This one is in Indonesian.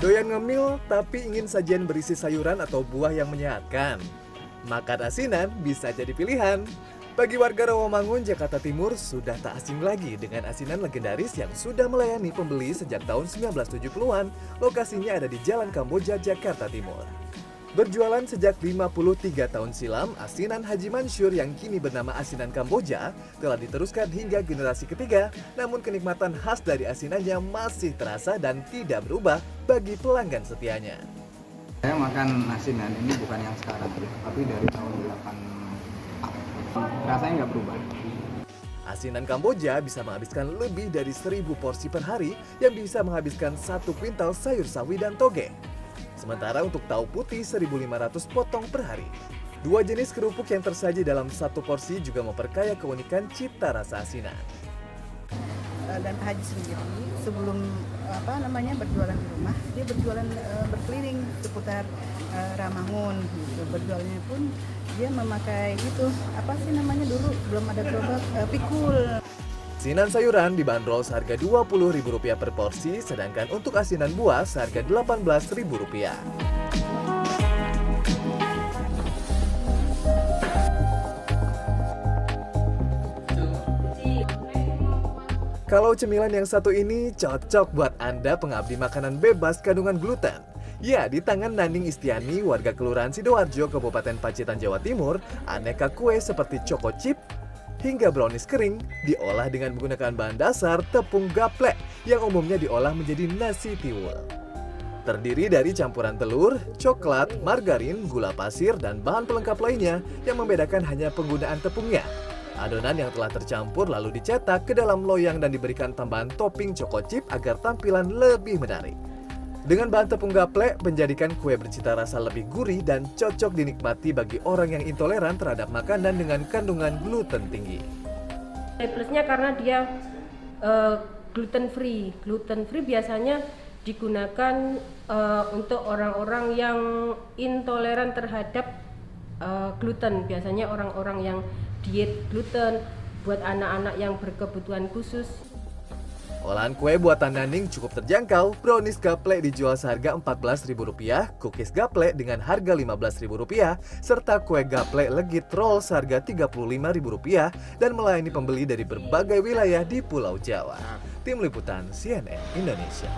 Doyan ngemil tapi ingin sajian berisi sayuran atau buah yang menyehatkan. Makan asinan bisa jadi pilihan. Bagi warga Rawamangun, Jakarta Timur sudah tak asing lagi dengan asinan legendaris yang sudah melayani pembeli sejak tahun 1970-an. Lokasinya ada di Jalan Kamboja, Jakarta Timur. Berjualan sejak 53 tahun silam, asinan Haji Mansur yang kini bernama asinan Kamboja telah diteruskan hingga generasi ketiga, namun kenikmatan khas dari asinannya masih terasa dan tidak berubah bagi pelanggan setianya. Saya makan asinan ini bukan yang sekarang, tapi dari tahun 8 Rasanya nggak berubah. Asinan Kamboja bisa menghabiskan lebih dari 1000 porsi per hari yang bisa menghabiskan satu kuintal sayur sawi dan toge. Sementara untuk tahu putih 1.500 potong per hari. Dua jenis kerupuk yang tersaji dalam satu porsi juga memperkaya keunikan cita rasa asinan. Eh, dan Haji sendiri sebelum apa namanya berjualan di rumah dia berjualan uh, berkeliling seputar uh, Ramangun gitu berjualannya pun dia memakai itu apa sih namanya dulu belum ada gerobak pikul Asinan sayuran dibanderol seharga Rp20.000 per porsi, sedangkan untuk asinan buah seharga Rp18.000. Kalau cemilan yang satu ini cocok buat Anda pengabdi makanan bebas kandungan gluten. Ya, di tangan Naning Istiani, warga Kelurahan Sidoarjo, Kabupaten Pacitan, Jawa Timur, aneka kue seperti choco chip, hingga brownies kering diolah dengan menggunakan bahan dasar tepung gaplek yang umumnya diolah menjadi nasi tiwul. Terdiri dari campuran telur, coklat, margarin, gula pasir, dan bahan pelengkap lainnya yang membedakan hanya penggunaan tepungnya. Adonan yang telah tercampur lalu dicetak ke dalam loyang dan diberikan tambahan topping choco chip agar tampilan lebih menarik. Dengan bahan tepung gaplek, menjadikan kue bercita rasa lebih gurih dan cocok dinikmati bagi orang yang intoleran terhadap makanan dengan kandungan gluten tinggi. Plusnya karena dia uh, gluten free. Gluten free biasanya digunakan uh, untuk orang-orang yang intoleran terhadap uh, gluten. Biasanya orang-orang yang diet gluten buat anak-anak yang berkebutuhan khusus Olahan kue buatan Naning cukup terjangkau. Brownies gaplek dijual seharga Rp14.000, cookies gaplek dengan harga Rp15.000, serta kue gaplek legit roll seharga Rp35.000 dan melayani pembeli dari berbagai wilayah di Pulau Jawa. Tim Liputan CNN Indonesia.